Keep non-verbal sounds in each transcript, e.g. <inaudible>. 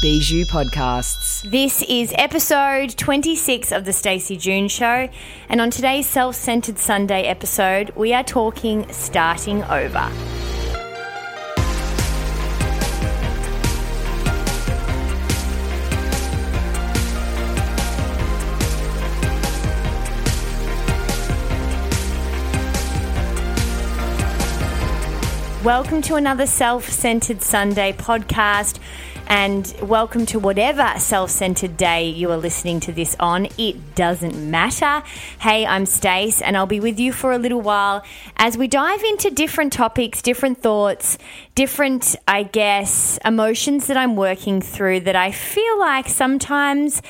Bijou Podcasts. This is episode 26 of The Stacey June Show, and on today's Self Centered Sunday episode, we are talking starting over. Welcome to another Self Centered Sunday podcast and welcome to whatever self centered day you are listening to this on. It doesn't matter. Hey, I'm Stace, and I'll be with you for a little while as we dive into different topics, different thoughts, different, I guess, emotions that I'm working through that I feel like sometimes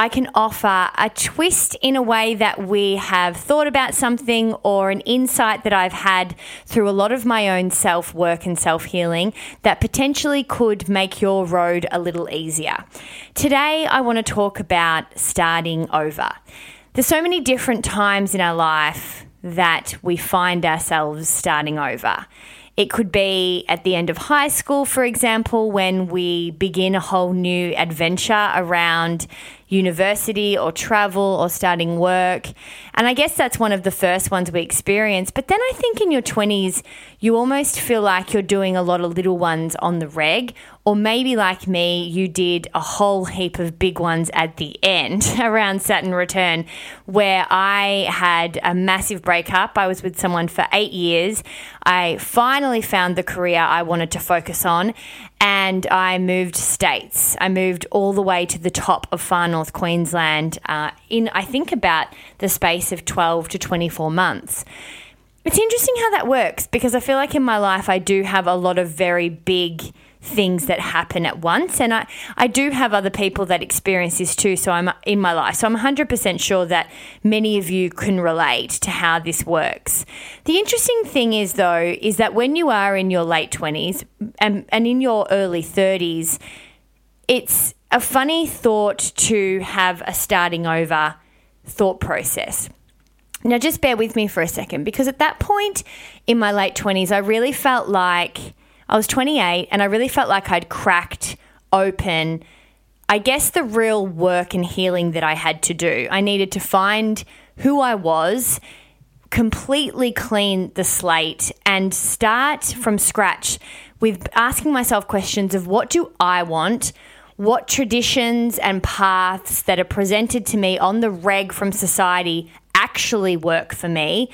I can offer a twist in a way that we have thought about something or an insight that I've had through a lot of my own self work and self healing that potentially could make your road a little easier. Today, I want to talk about starting over. There's so many different times in our life that we find ourselves starting over. It could be at the end of high school, for example, when we begin a whole new adventure around university or travel or starting work. And I guess that's one of the first ones we experience. But then I think in your 20s, you almost feel like you're doing a lot of little ones on the reg. Or maybe like me, you did a whole heap of big ones at the end <laughs> around Saturn return, where I had a massive breakup. I was with someone for eight years. I finally found the career I wanted to focus on and I moved states. I moved all the way to the top of far north Queensland uh, in, I think, about the space of 12 to 24 months. It's interesting how that works because I feel like in my life I do have a lot of very big things that happen at once. And I, I do have other people that experience this too. So I'm in my life. So I'm 100% sure that many of you can relate to how this works. The interesting thing is, though, is that when you are in your late 20s and, and in your early 30s, it's a funny thought to have a starting over thought process. Now, just bear with me for a second because at that point in my late 20s, I really felt like I was 28 and I really felt like I'd cracked open, I guess, the real work and healing that I had to do. I needed to find who I was, completely clean the slate, and start from scratch with asking myself questions of what do I want? What traditions and paths that are presented to me on the reg from society actually work for me?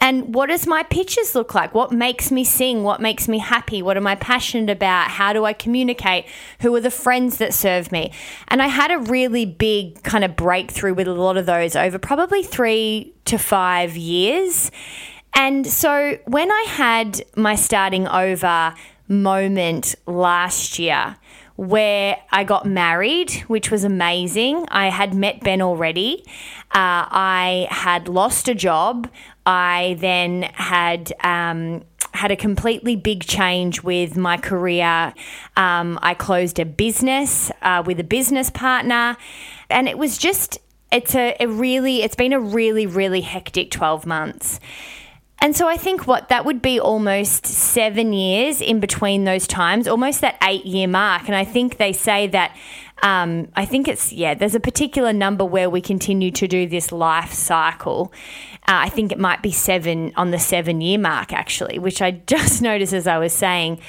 And what does my pictures look like? What makes me sing? What makes me happy? What am I passionate about? How do I communicate? Who are the friends that serve me? And I had a really big kind of breakthrough with a lot of those over probably three to five years. And so when I had my starting over moment last year, where I got married, which was amazing. I had met Ben already. Uh, I had lost a job. I then had. Um, had a completely big change with my career. Um, I closed a business uh, with a business partner, and it was just it's a, a really it's been a really really hectic 12 months and so I think what that would be almost seven years in between those times, almost that eight year mark. And I think they say that, um, I think it's, yeah, there's a particular number where we continue to do this life cycle. Uh, I think it might be seven on the seven year mark, actually, which I <laughs> just noticed as I was saying.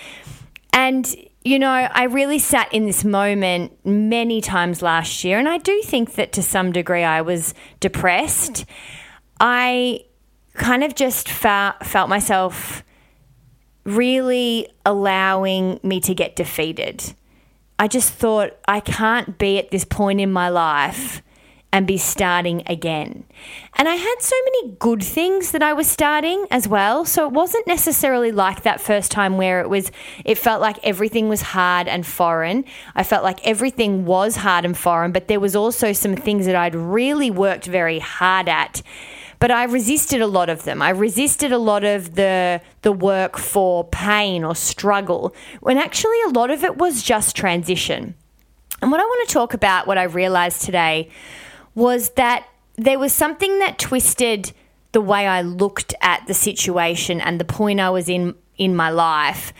And, you know, I really sat in this moment many times last year. And I do think that to some degree I was depressed. I kind of just fa- felt myself really allowing me to get defeated. I just thought I can't be at this point in my life and be starting again. And I had so many good things that I was starting as well. So it wasn't necessarily like that first time where it was, it felt like everything was hard and foreign. I felt like everything was hard and foreign, but there was also some things that I'd really worked very hard at. But I resisted a lot of them. I resisted a lot of the the work for pain or struggle when actually a lot of it was just transition. And what I want to talk about, what I realized today, was that there was something that twisted the way I looked at the situation and the point I was in in my life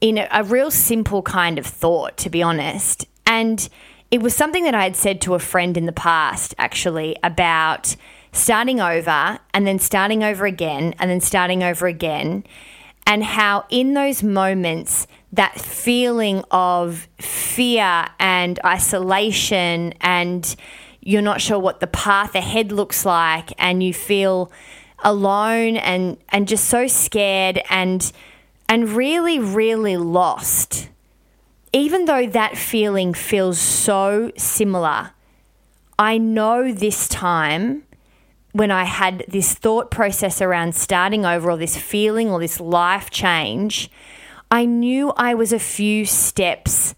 in a, a real simple kind of thought, to be honest. And it was something that I had said to a friend in the past, actually, about starting over and then starting over again and then starting over again. And how, in those moments, that feeling of fear and isolation and you're not sure what the path ahead looks like and you feel alone and and just so scared and and really really lost even though that feeling feels so similar i know this time when i had this thought process around starting over or this feeling or this life change i knew i was a few steps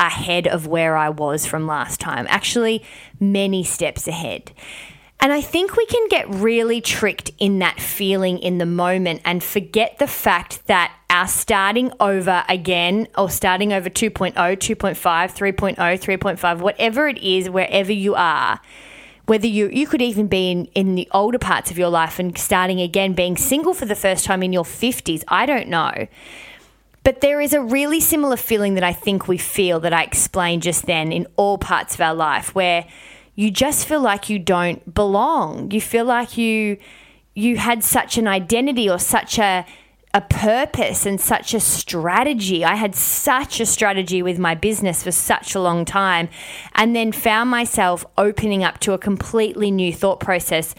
ahead of where I was from last time, actually, many steps ahead. And I think we can get really tricked in that feeling in the moment and forget the fact that our starting over again or starting over 2.0, 2.5, 3.0, 3.5, whatever it is, wherever you are, whether you you could even be in, in the older parts of your life and starting again, being single for the first time in your 50s, I don't know. But there is a really similar feeling that I think we feel that I explained just then in all parts of our life where you just feel like you don't belong. You feel like you you had such an identity or such a a purpose and such a strategy. I had such a strategy with my business for such a long time and then found myself opening up to a completely new thought process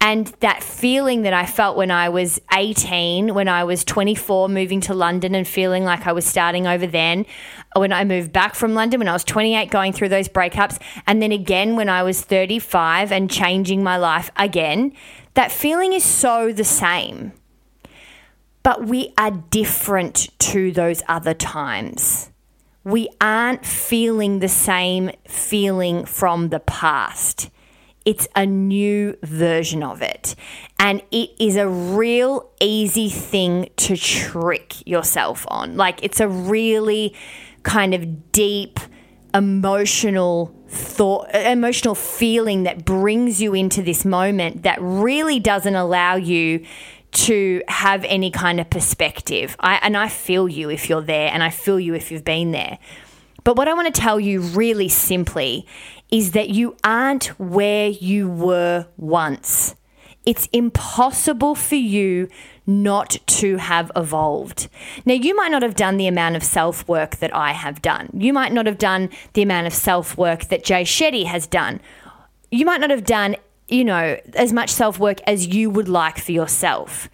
and that feeling that I felt when I was 18, when I was 24, moving to London and feeling like I was starting over then, when I moved back from London, when I was 28, going through those breakups, and then again when I was 35 and changing my life again, that feeling is so the same. But we are different to those other times. We aren't feeling the same feeling from the past it's a new version of it. And it is a real easy thing to trick yourself on. Like, it's a really kind of deep, emotional thought, emotional feeling that brings you into this moment that really doesn't allow you to have any kind of perspective. I, and I feel you if you're there, and I feel you if you've been there. But what I want to tell you really simply is that you aren't where you were once. It's impossible for you not to have evolved. Now, you might not have done the amount of self work that I have done. You might not have done the amount of self work that Jay Shetty has done. You might not have done, you know, as much self work as you would like for yourself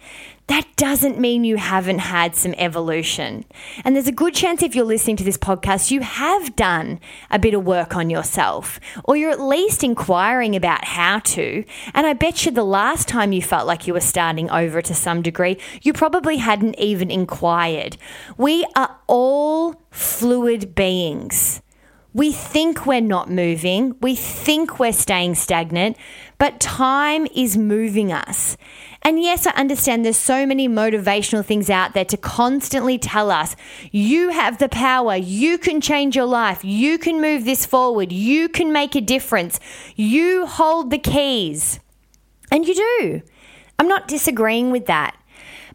that doesn't mean you haven't had some evolution. And there's a good chance if you're listening to this podcast, you have done a bit of work on yourself, or you're at least inquiring about how to. And I bet you the last time you felt like you were starting over to some degree, you probably hadn't even inquired. We are all fluid beings. We think we're not moving, we think we're staying stagnant, but time is moving us. And yes, I understand there's so many motivational things out there to constantly tell us you have the power, you can change your life, you can move this forward, you can make a difference, you hold the keys. And you do. I'm not disagreeing with that.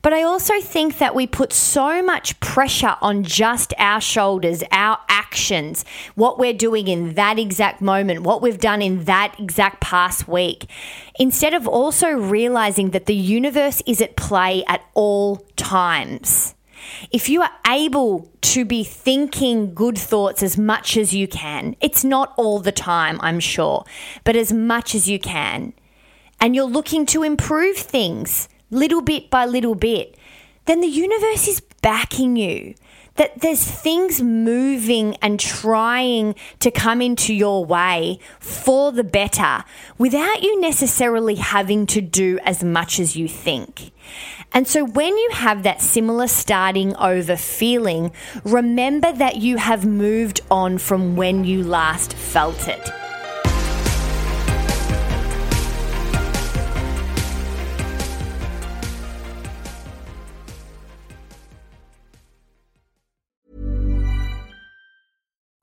But I also think that we put so much pressure on just our shoulders, our actions, what we're doing in that exact moment, what we've done in that exact past week, instead of also realizing that the universe is at play at all times. If you are able to be thinking good thoughts as much as you can, it's not all the time, I'm sure, but as much as you can, and you're looking to improve things, little bit by little bit, then the universe is backing you, that there's things moving and trying to come into your way for the better without you necessarily having to do as much as you think. And so when you have that similar starting over feeling, remember that you have moved on from when you last felt it.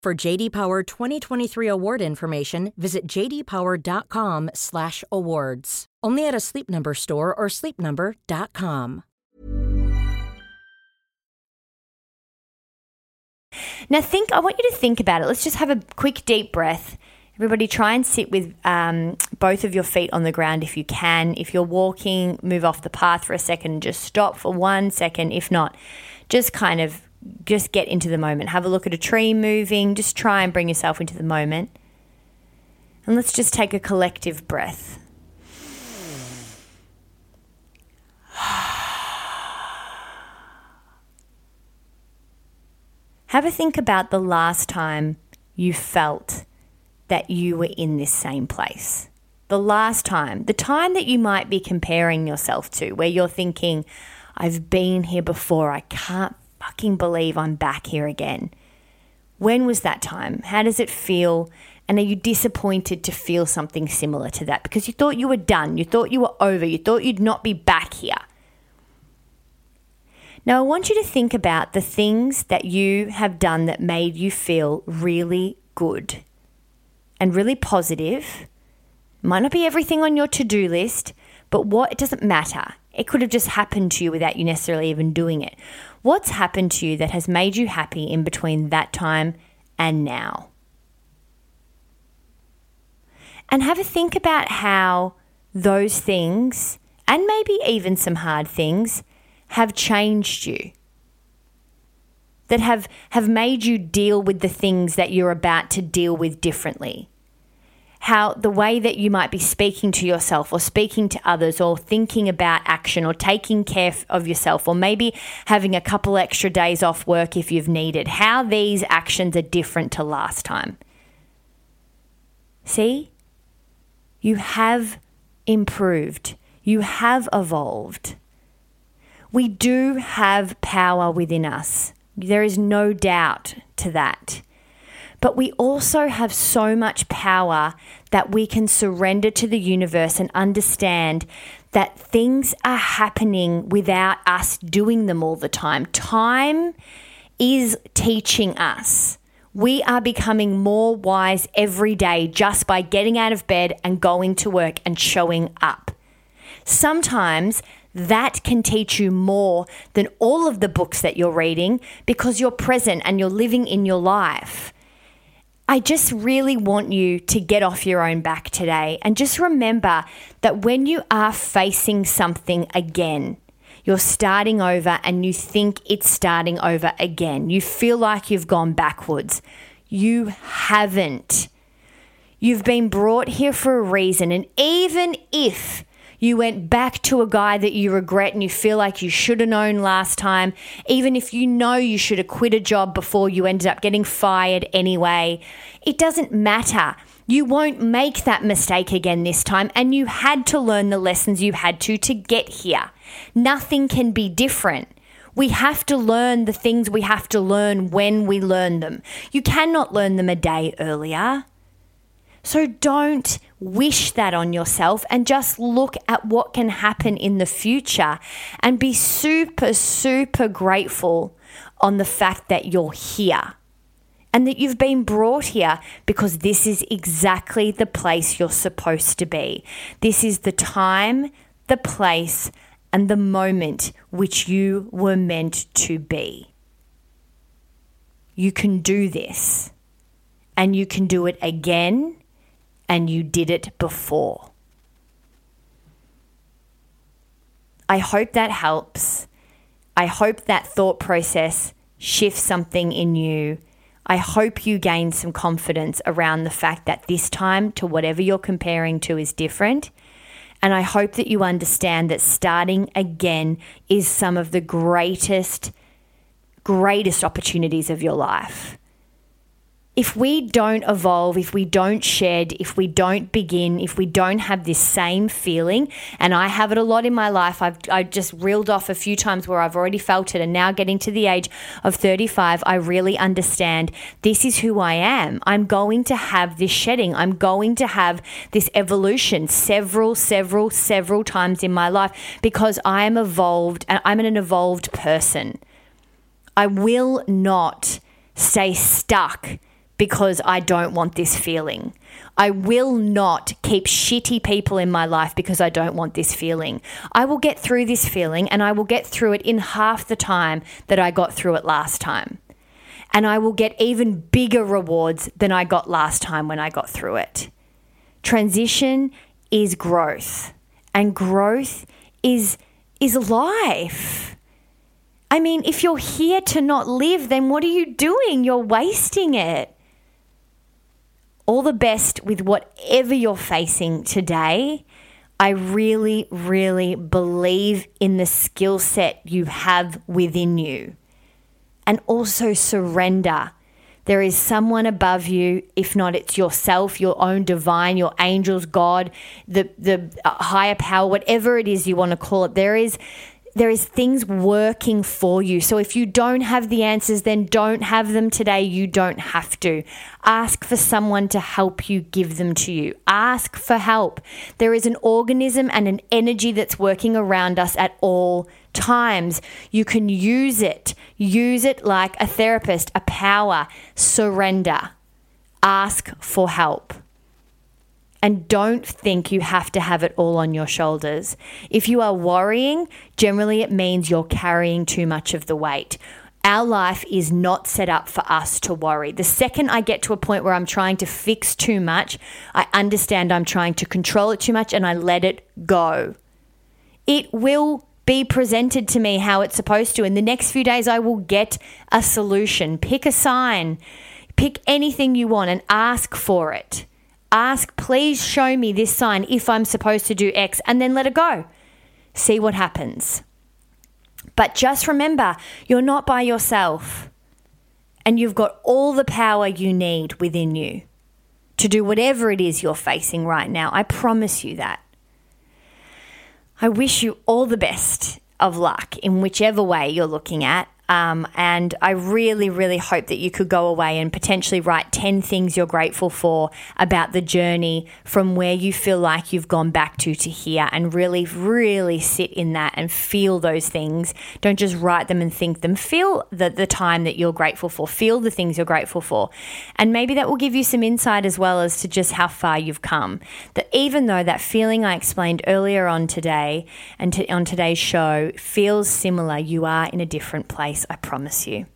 For JD Power 2023 award information, visit jdpower.com/awards. Only at a Sleep Number store or sleepnumber.com. Now, think. I want you to think about it. Let's just have a quick deep breath. Everybody, try and sit with um, both of your feet on the ground if you can. If you're walking, move off the path for a second just stop for one second. If not, just kind of just get into the moment. Have a look at a tree moving. Just try and bring yourself into the moment. And let's just take a collective breath. <sighs> Have a think about the last time you felt that you were in this same place. The last time, the time that you might be comparing yourself to, where you're thinking, I've been here before, I can't fucking believe I'm back here again. When was that time? How does it feel? And are you disappointed to feel something similar to that? Because you thought you were done, you thought you were over, you thought you'd not be back here. Now, I want you to think about the things that you have done that made you feel really good and really positive. Might not be everything on your to do list, but what it doesn't matter. It could have just happened to you without you necessarily even doing it. What's happened to you that has made you happy in between that time and now? And have a think about how those things, and maybe even some hard things, have changed you. That have, have made you deal with the things that you're about to deal with differently how the way that you might be speaking to yourself or speaking to others or thinking about action or taking care of yourself or maybe having a couple extra days off work if you've needed, how these actions are different to last time. See? You have improved. You have evolved. We do have power within us. There is no doubt to that. But we also have so much power that we can surrender to the universe and understand that things are happening without us doing them all the time. Time is teaching us. We are becoming more wise every day just by getting out of bed and going to work and showing up. Sometimes that can teach you more than all of the books that you're reading because you're present and you're living in your life. I just really want you to get off your own back today and just remember that when you are facing something again, you're starting over and you think it's starting over again. You feel like you've gone backwards. You haven't. You've been brought here for a reason. And even if you went back to a guy that you regret and you feel like you should have known last time, even if you know you should have quit a job before you ended up getting fired anyway. It doesn't matter. You won't make that mistake again this time, and you had to learn the lessons you had to to get here. Nothing can be different. We have to learn the things we have to learn when we learn them. You cannot learn them a day earlier. So don't wish that on yourself and just look at what can happen in the future and be super, super grateful on the fact that you're here and that you've been brought here because this is exactly the place you're supposed to be. This is the time, the place, and the moment which you were meant to be. You can do this, and you can do it again, and you did it before. I hope that helps. I hope that thought process shifts something in you. I hope you gain some confidence around the fact that this time to whatever you're comparing to is different. And I hope that you understand that starting again is some of the greatest, greatest opportunities of your life if we don't evolve, if we don't shed, if we don't begin, if we don't have this same feeling, and I have it a lot in my life, I've I just reeled off a few times where I've already felt it, and now getting to the age of 35, I really understand this is who I am. I'm going to have this shedding, I'm going to have this evolution several, several, several times in my life because I am evolved, and I'm an evolved person. I will not stay stuck because I don't want this feeling. I will not keep shitty people in my life because I don't want this feeling. I will get through this feeling and I will get through it in half the time that I got through it last time. And I will get even bigger rewards than I got last time when I got through it. Transition is growth, and growth is is life. I mean, if you're here to not live, then what are you doing? You're wasting it all the best with whatever you're facing today. I really, really believe in the skill set you have within you. And also surrender. There is someone above you, if not it's yourself, your own divine, your angels, God, the the uh, higher power, whatever it is you want to call it. There is there is things working for you. So if you don't have the answers, then don't have them today. You don't have to. Ask for someone to help you give them to you. Ask for help. There is an organism and an energy that's working around us at all times. You can use it. Use it like a therapist, a power. Surrender. Ask for help. And don't think you have to have it all on your shoulders. If you are worrying, generally it means you're carrying too much of the weight. Our life is not set up for us to worry. The second I get to a point where I'm trying to fix too much, I understand I'm trying to control it too much and I let it go. It will be presented to me how it's supposed to. In the next few days, I will get a solution. Pick a sign, pick anything you want and ask for it. Ask, please show me this sign if I'm supposed to do X, and then let it go. See what happens. But just remember, you're not by yourself, and you've got all the power you need within you to do whatever it is you're facing right now. I promise you that. I wish you all the best of luck in whichever way you're looking at. Um, and I really, really hope that you could go away and potentially write 10 things you're grateful for about the journey from where you feel like you've gone back to to here and really, really sit in that and feel those things. Don't just write them and think them. Feel the, the time that you're grateful for. Feel the things you're grateful for. And maybe that will give you some insight as well as to just how far you've come. That even though that feeling I explained earlier on today and to, on today's show feels similar, you are in a different place I promise you.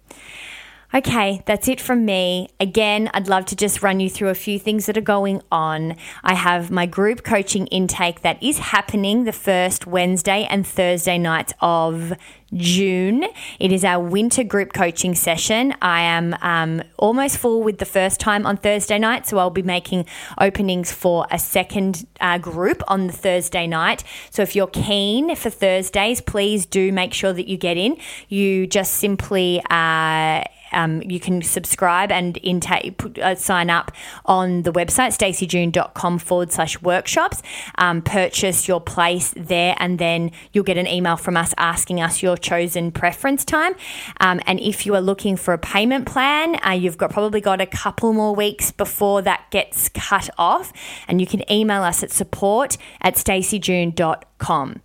Okay, that's it from me. Again, I'd love to just run you through a few things that are going on. I have my group coaching intake that is happening the first Wednesday and Thursday nights of June. It is our winter group coaching session. I am um, almost full with the first time on Thursday night, so I'll be making openings for a second uh, group on the Thursday night. So if you're keen for Thursdays, please do make sure that you get in. You just simply uh, um, you can subscribe and intake, uh, sign up on the website, staceyjune.com forward slash workshops. Um, purchase your place there, and then you'll get an email from us asking us your chosen preference time. Um, and if you are looking for a payment plan, uh, you've got probably got a couple more weeks before that gets cut off. And you can email us at support at staceyjune.com.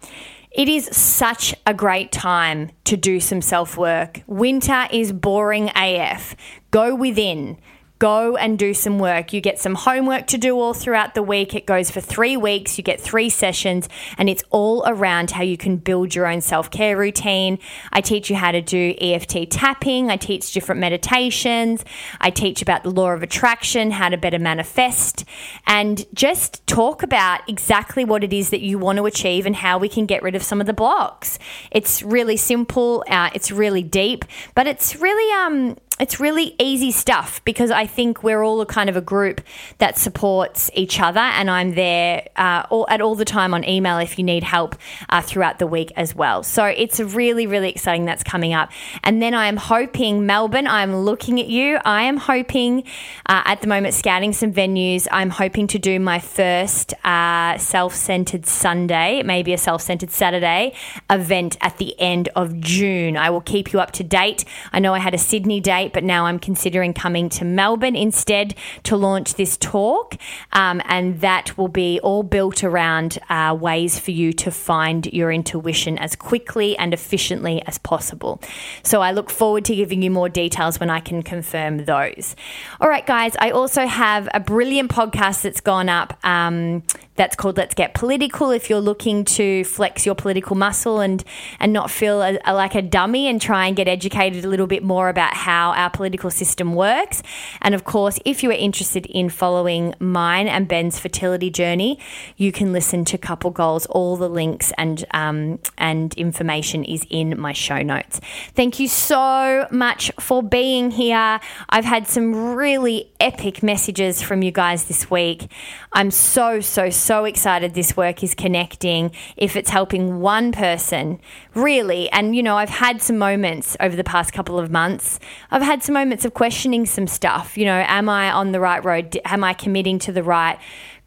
It is such a great time to do some self work. Winter is boring AF. Go within. Go and do some work. You get some homework to do all throughout the week. It goes for three weeks. You get three sessions, and it's all around how you can build your own self care routine. I teach you how to do EFT tapping. I teach different meditations. I teach about the law of attraction, how to better manifest, and just talk about exactly what it is that you want to achieve and how we can get rid of some of the blocks. It's really simple. Uh, it's really deep, but it's really um it's really easy stuff because I think we're all a kind of a group that supports each other, and I'm there uh, all, at all the time on email if you need help uh, throughout the week as well. So it's really, really exciting that's coming up. And then I am hoping, Melbourne, I'm looking at you. I am hoping uh, at the moment, scouting some venues, I'm hoping to do my first uh, self centered Sunday, maybe a self centered Saturday event at the end of June. I will keep you up to date. I know I had a Sydney date but now I'm considering coming to Melbourne instead to launch this talk. Um, and that will be all built around uh, ways for you to find your intuition as quickly and efficiently as possible. So I look forward to giving you more details when I can confirm those. All right, guys, I also have a brilliant podcast that's gone up. Um, that's called Let's Get Political. If you're looking to flex your political muscle and and not feel a, a, like a dummy and try and get educated a little bit more about how our political system works. And of course, if you are interested in following mine and Ben's fertility journey, you can listen to Couple Goals. All the links and um, and information is in my show notes. Thank you so much for being here. I've had some really epic messages from you guys this week. I'm so so so excited this work is connecting if it's helping one person, really. And, you know, I've had some moments over the past couple of months. I've had some moments of questioning some stuff. You know, am I on the right road? Am I committing to the right?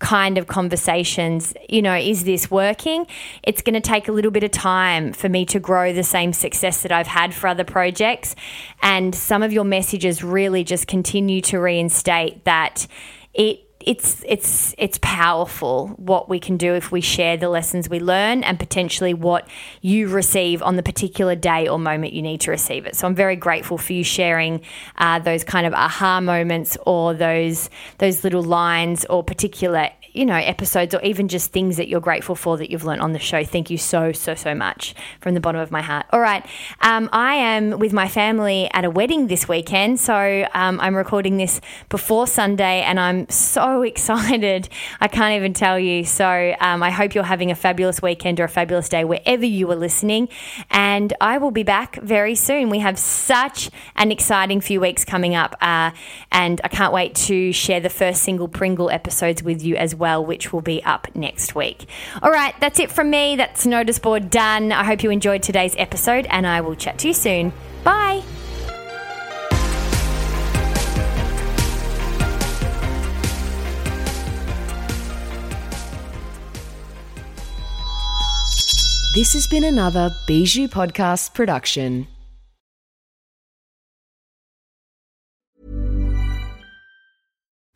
kind of conversations. You know, is this working? It's going to take a little bit of time for me to grow the same success that I've had for other projects. And some of your messages really just continue to reinstate that it it's it's it's powerful what we can do if we share the lessons we learn and potentially what you receive on the particular day or moment you need to receive it. So I'm very grateful for you sharing uh, those kind of aha moments or those those little lines or particular you know, episodes or even just things that you're grateful for that you've learned on the show. Thank you so, so, so much from the bottom of my heart. All right. Um, I am with my family at a wedding this weekend. So um, I'm recording this before Sunday and I'm so <laughs> excited. I can't even tell you. So um, I hope you're having a fabulous weekend or a fabulous day wherever you are listening. And I will be back very soon. We have such an exciting few weeks coming up. Uh, and I can't wait to share the first single Pringle episodes with you as well, which will be up next week. All right, that's it from me. That's notice board done. I hope you enjoyed today's episode, and I will chat to you soon. Bye. This has been another Bijou Podcast production.